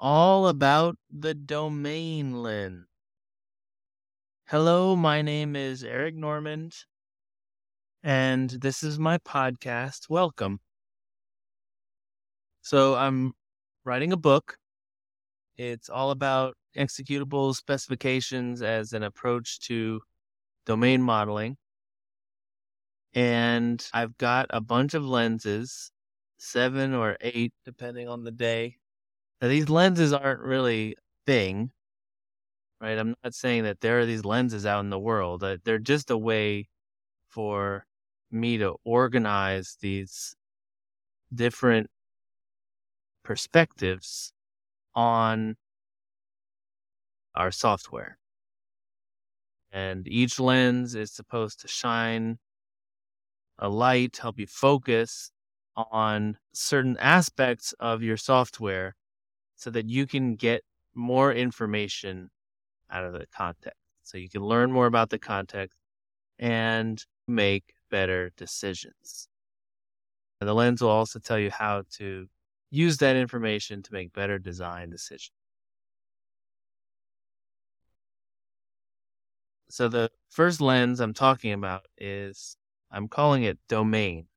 all about the domain lens. Hello, my name is Eric Normand, and this is my podcast. Welcome. So, I'm writing a book. It's all about executable specifications as an approach to domain modeling. And I've got a bunch of lenses, seven or eight, depending on the day. These lenses aren't really thing, right? I'm not saying that there are these lenses out in the world. Uh, they're just a way for me to organize these different perspectives on our software. And each lens is supposed to shine a light, help you focus on certain aspects of your software so that you can get more information out of the context. So you can learn more about the context and make better decisions. And the lens will also tell you how to use that information to make better design decisions. So the first lens I'm talking about is I'm calling it domain.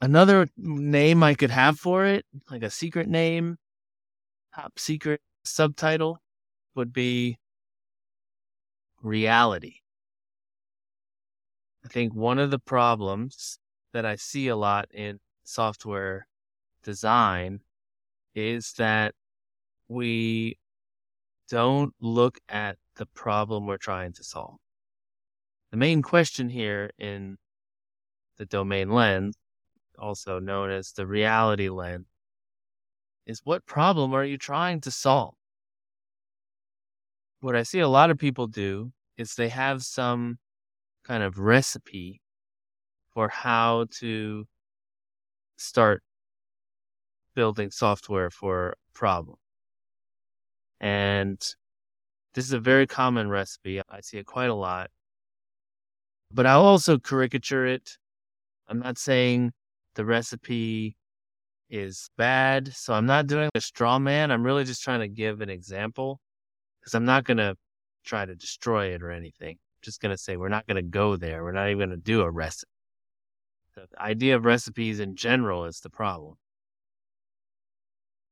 Another name I could have for it, like a secret name, top secret subtitle, would be reality. I think one of the problems that I see a lot in software design is that we don't look at the problem we're trying to solve. The main question here in the domain lens, also known as the reality lens, is what problem are you trying to solve? What I see a lot of people do is they have some kind of recipe for how to start building software for a problem. And this is a very common recipe. I see it quite a lot. But I'll also caricature it. I'm not saying the recipe is bad. So I'm not doing a straw man. I'm really just trying to give an example because I'm not going to try to destroy it or anything. I'm just going to say we're not going to go there. We're not even going to do a recipe. The idea of recipes in general is the problem.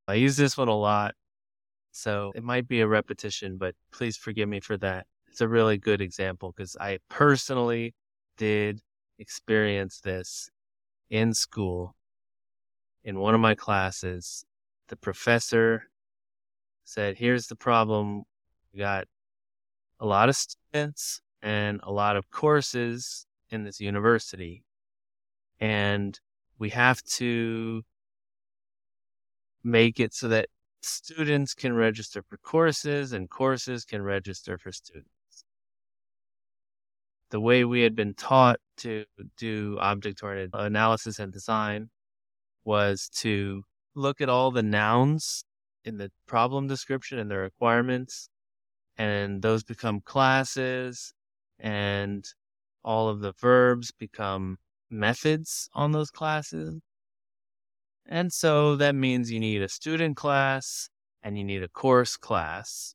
I use this one a lot so it might be a repetition, but please forgive me for that. It's a really good example because I personally did experience this in school in one of my classes. The professor said, Here's the problem. We got a lot of students and a lot of courses in this university. And we have to make it so that students can register for courses and courses can register for students. The way we had been taught to do object oriented analysis and design was to look at all the nouns in the problem description and the requirements, and those become classes, and all of the verbs become methods on those classes. And so that means you need a student class and you need a course class.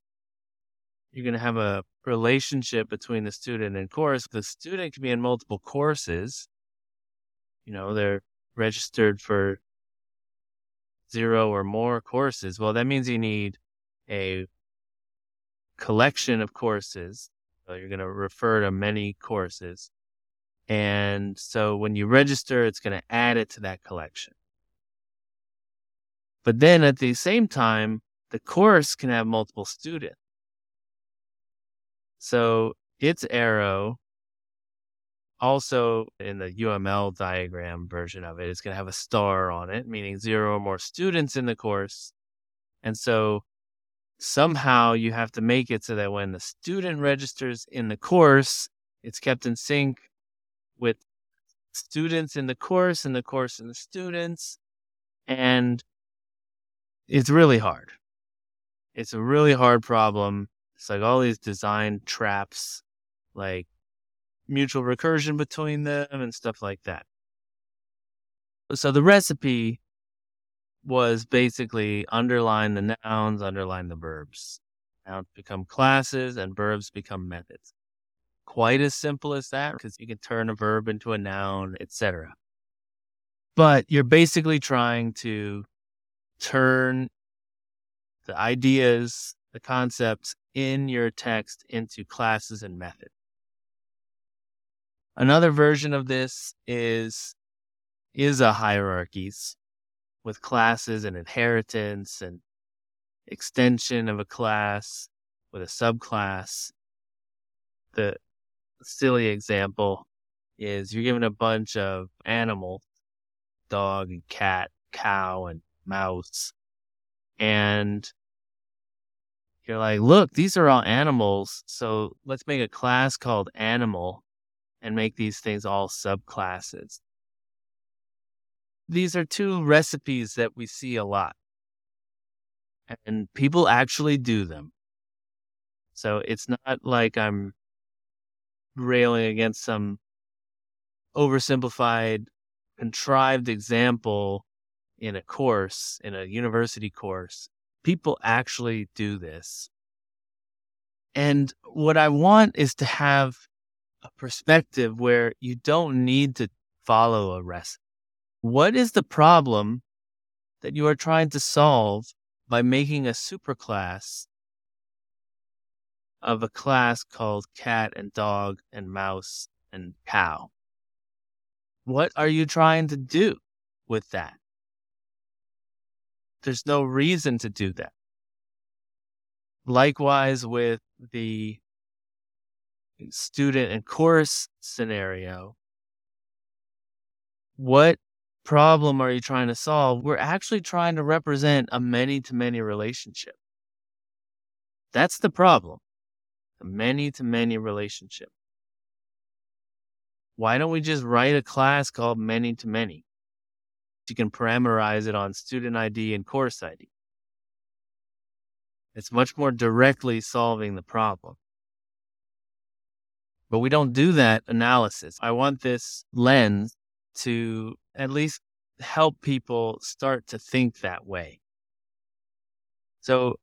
You're going to have a relationship between the student and course. The student can be in multiple courses. You know, they're registered for zero or more courses. Well, that means you need a collection of courses. So you're going to refer to many courses. And so when you register, it's going to add it to that collection. But then at the same time, the course can have multiple students. So its arrow also in the UML diagram version of it is going to have a star on it, meaning zero or more students in the course. And so somehow you have to make it so that when the student registers in the course, it's kept in sync with students in the course and the course and the students. And it's really hard. It's a really hard problem. It's like all these design traps, like mutual recursion between them and stuff like that. So the recipe was basically underline the nouns, underline the verbs. Nouns become classes and verbs become methods. Quite as simple as that because you can turn a verb into a noun, etc. But you're basically trying to turn the ideas, the concepts in your text into classes and methods. Another version of this is is a hierarchies with classes and inheritance and extension of a class with a subclass. The silly example is you're given a bunch of animals, dog and cat, cow and mouse, and you're like, look, these are all animals. So let's make a class called animal and make these things all subclasses. These are two recipes that we see a lot. And people actually do them. So it's not like I'm railing against some oversimplified, contrived example in a course, in a university course. People actually do this. And what I want is to have a perspective where you don't need to follow a recipe. What is the problem that you are trying to solve by making a superclass of a class called cat and dog and mouse and cow? What are you trying to do with that? There's no reason to do that. Likewise with the student and course scenario, what problem are you trying to solve? We're actually trying to represent a many to many relationship. That's the problem. A many to many relationship. Why don't we just write a class called many to many? You can parameterize it on student ID and course ID. It's much more directly solving the problem. But we don't do that analysis. I want this lens to at least help people start to think that way. So,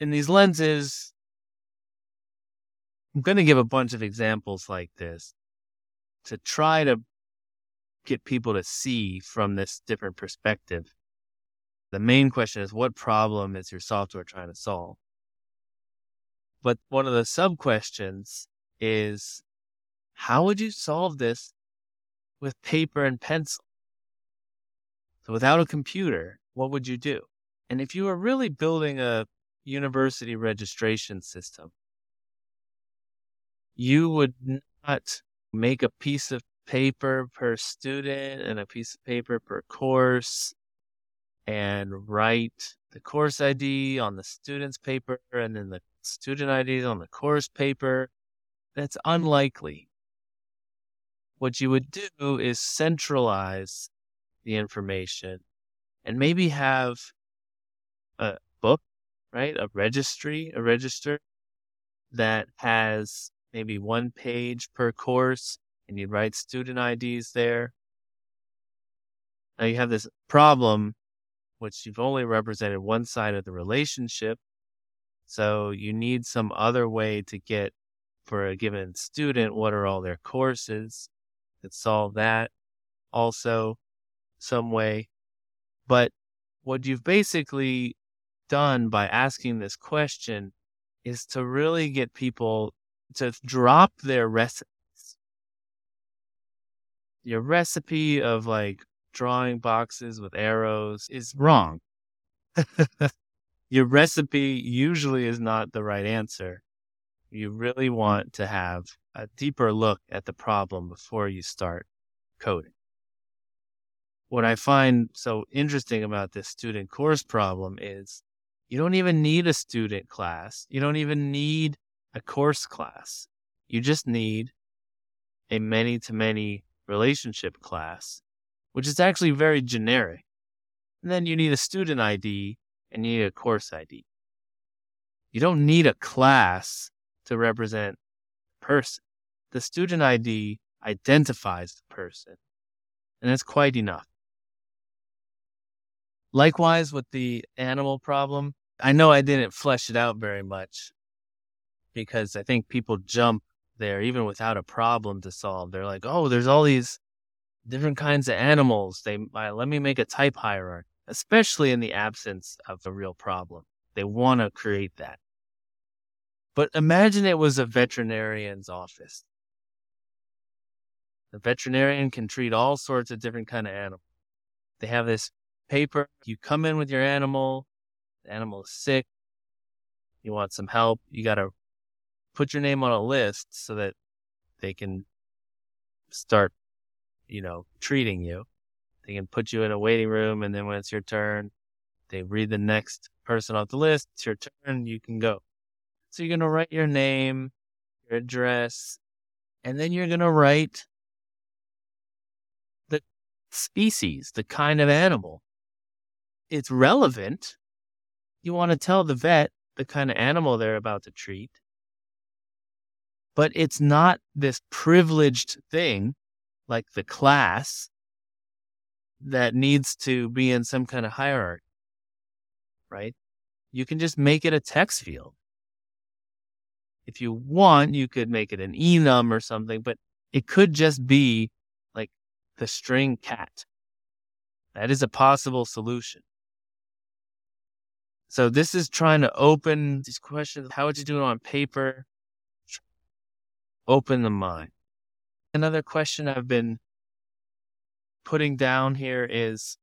in these lenses, I'm going to give a bunch of examples like this to try to get people to see from this different perspective. The main question is what problem is your software trying to solve? But one of the sub questions is how would you solve this with paper and pencil? So without a computer, what would you do? And if you were really building a university registration system, you would not make a piece of paper per student and a piece of paper per course and write the course ID on the student's paper and then the student IDs on the course paper that's unlikely. What you would do is centralize the information and maybe have a book, right? A registry, a register that has maybe one page per course and you'd write student IDs there. Now you have this problem, which you've only represented one side of the relationship. So you need some other way to get for a given student, what are all their courses? Could solve that also some way. But what you've basically done by asking this question is to really get people to drop their recipes. Your recipe of like drawing boxes with arrows is wrong. Your recipe usually is not the right answer you really want to have a deeper look at the problem before you start coding. What I find so interesting about this student course problem is you don't even need a student class. You don't even need a course class. You just need a many to many relationship class, which is actually very generic. And then you need a student ID and you need a course ID. You don't need a class to represent the person. The student ID identifies the person, and that's quite enough. Likewise with the animal problem, I know I didn't flesh it out very much because I think people jump there even without a problem to solve. They're like, oh, there's all these different kinds of animals. They uh, let me make a type hierarchy, especially in the absence of a real problem. They want to create that. But imagine it was a veterinarian's office. The veterinarian can treat all sorts of different kind of animals. They have this paper. You come in with your animal. The animal is sick. You want some help. You got to put your name on a list so that they can start, you know, treating you. They can put you in a waiting room, and then when it's your turn, they read the next person off the list. It's your turn. You can go. So you're going to write your name, your address, and then you're going to write the species, the kind of animal. It's relevant. You want to tell the vet the kind of animal they're about to treat. But it's not this privileged thing like the class that needs to be in some kind of hierarchy, right? You can just make it a text field if you want, you could make it an enum or something, but it could just be like the string cat. That is a possible solution. So this is trying to open these questions. How would you do it on paper? Open the mind. Another question I've been putting down here is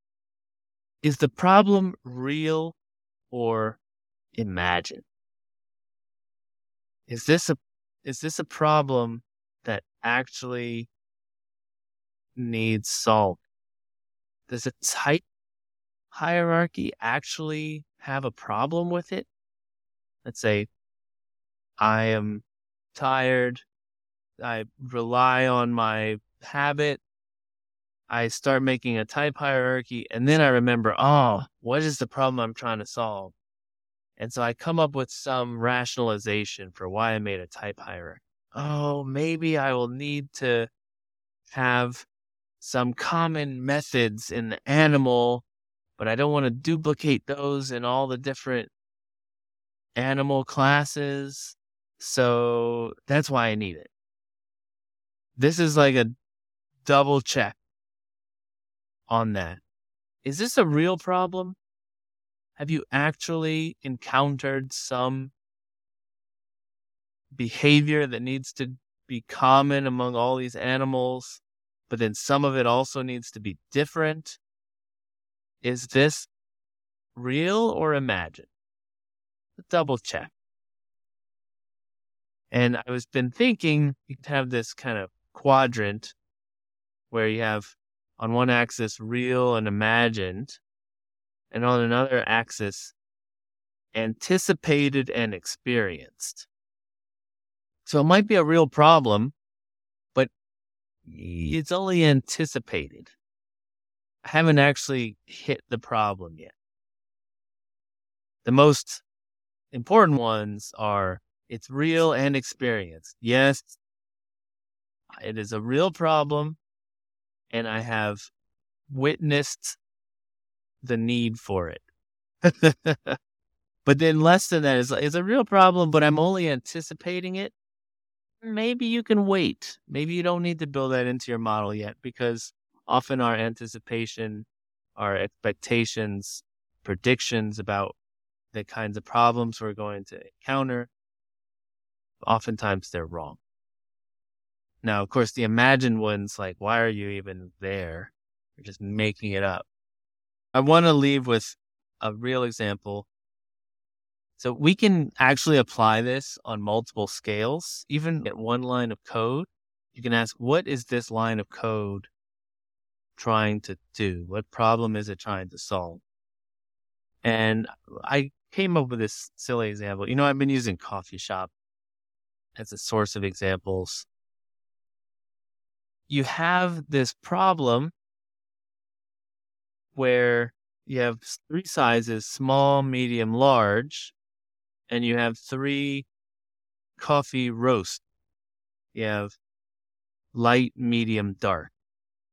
Is the problem real or imagined? is this a is this a problem that actually needs solved? Does a type hierarchy actually have a problem with it? Let's say I am tired. I rely on my habit. I start making a type hierarchy and then I remember, oh, what is the problem I'm trying to solve? And so I come up with some rationalization for why I made a type hierarchy. Oh, maybe I will need to have some common methods in the animal, but I don't want to duplicate those in all the different animal classes. So that's why I need it. This is like a double check on that. Is this a real problem? have you actually encountered some behavior that needs to be common among all these animals, but then some of it also needs to be different? Is this real or imagined? Double check. And I was been thinking you could have this kind of quadrant where you have on one axis real and imagined, and on another axis, anticipated and experienced. So it might be a real problem, but it's only anticipated. I haven't actually hit the problem yet. The most important ones are it's real and experienced. Yes, it is a real problem, and I have witnessed the need for it. but then less than that is, is a real problem, but I'm only anticipating it. Maybe you can wait. Maybe you don't need to build that into your model yet because often our anticipation, our expectations, predictions about the kinds of problems we're going to encounter, oftentimes they're wrong. Now, of course, the imagined ones, like, why are you even there? You're just making it up. I want to leave with a real example. So we can actually apply this on multiple scales, even at one line of code. You can ask, what is this line of code trying to do? What problem is it trying to solve? And I came up with this silly example. You know, I've been using Coffee Shop as a source of examples. You have this problem where you have three sizes small, medium, large, and you have three coffee roast. You have light, medium, dark.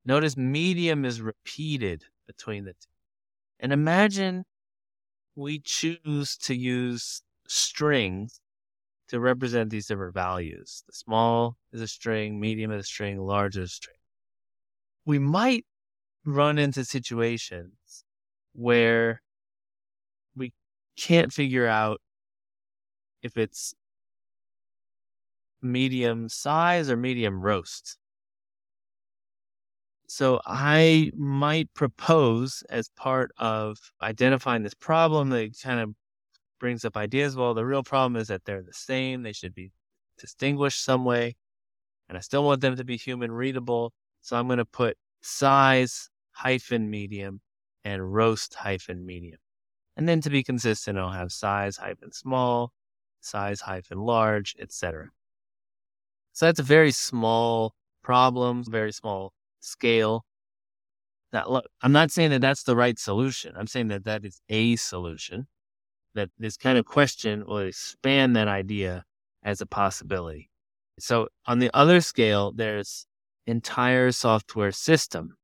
Notice medium is repeated between the two. And imagine we choose to use strings to represent these different values. The small is a string, medium is a string, large is a string. We might run into situations where we can't figure out if it's medium size or medium roast. So I might propose as part of identifying this problem the kind of brings up ideas. Well, the real problem is that they're the same. They should be distinguished some way. And I still want them to be human readable. So I'm going to put size hyphen medium and roast hyphen medium. And then to be consistent, I'll have size hyphen small, size hyphen large, etc. So that's a very small problem, very small scale. Now, look, I'm not saying that that's the right solution. I'm saying that that is a solution. That this kind of question will expand that idea as a possibility. So on the other scale, there's entire software system.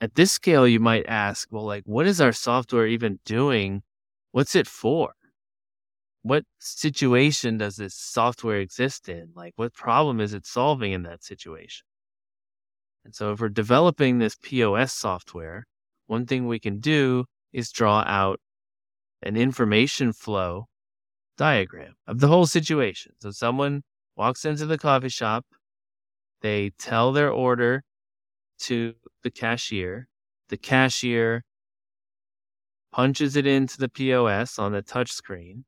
At this scale, you might ask, well, like, what is our software even doing? What's it for? What situation does this software exist in? Like, what problem is it solving in that situation? And so if we're developing this POS software, one thing we can do is draw out an information flow diagram of the whole situation. So someone walks into the coffee shop, they tell their order to the cashier, the cashier punches it into the POS on the touch screen.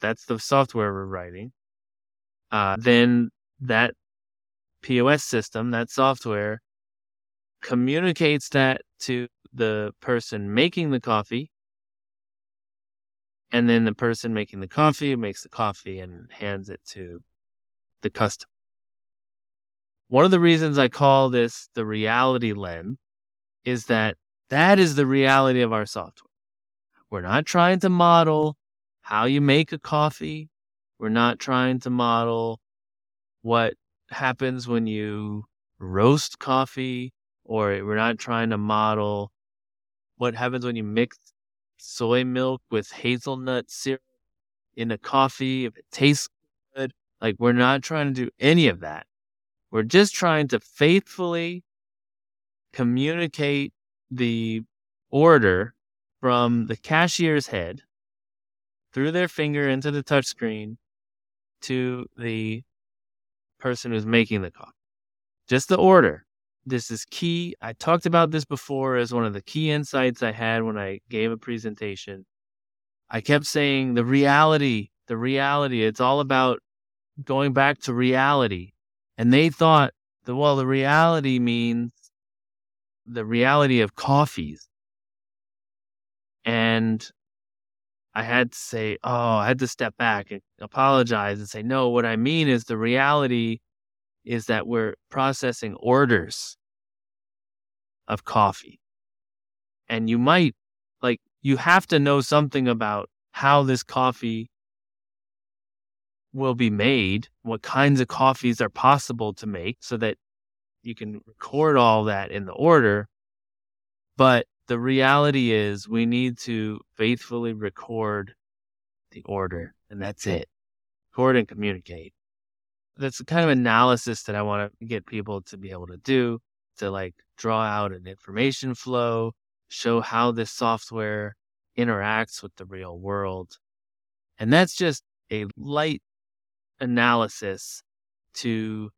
That's the software we're writing. Uh, then that POS system, that software, communicates that to the person making the coffee. And then the person making the coffee makes the coffee and hands it to the customer. One of the reasons I call this the reality lens is that that is the reality of our software. We're not trying to model how you make a coffee. We're not trying to model what happens when you roast coffee, or we're not trying to model what happens when you mix soy milk with hazelnut syrup in a coffee, if it tastes good. Like, we're not trying to do any of that. We're just trying to faithfully communicate the order from the cashier's head through their finger into the touchscreen to the person who's making the coffee. Just the order. This is key. I talked about this before as one of the key insights I had when I gave a presentation. I kept saying the reality, the reality. It's all about going back to reality. And they thought that, well, the reality means the reality of coffees. And I had to say, oh, I had to step back and apologize and say, no, what I mean is the reality is that we're processing orders of coffee. And you might, like, you have to know something about how this coffee will be made, what kinds of coffees are possible to make so that you can record all that in the order. But the reality is we need to faithfully record the order and that's it. Record and communicate. That's the kind of analysis that I want to get people to be able to do to like draw out an information flow, show how this software interacts with the real world. And that's just a light analysis to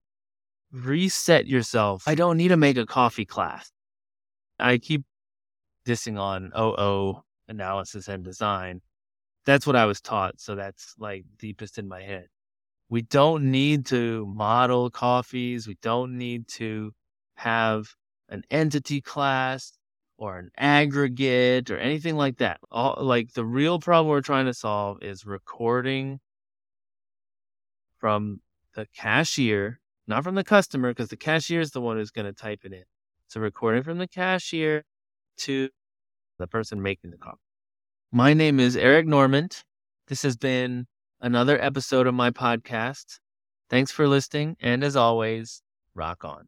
reset yourself. I don't need to make a coffee class. I keep dissing on OO analysis and design. That's what I was taught. So that's like deepest in my head. We don't need to model coffees. We don't need to have an entity class or an aggregate or anything like that. All like the real problem we're trying to solve is recording from the cashier, not from the customer, because the cashier is the one who's going to type it in. So recording from the cashier to the person making the coffee. My name is Eric Normand. This has been another episode of my podcast. Thanks for listening. And as always, rock on.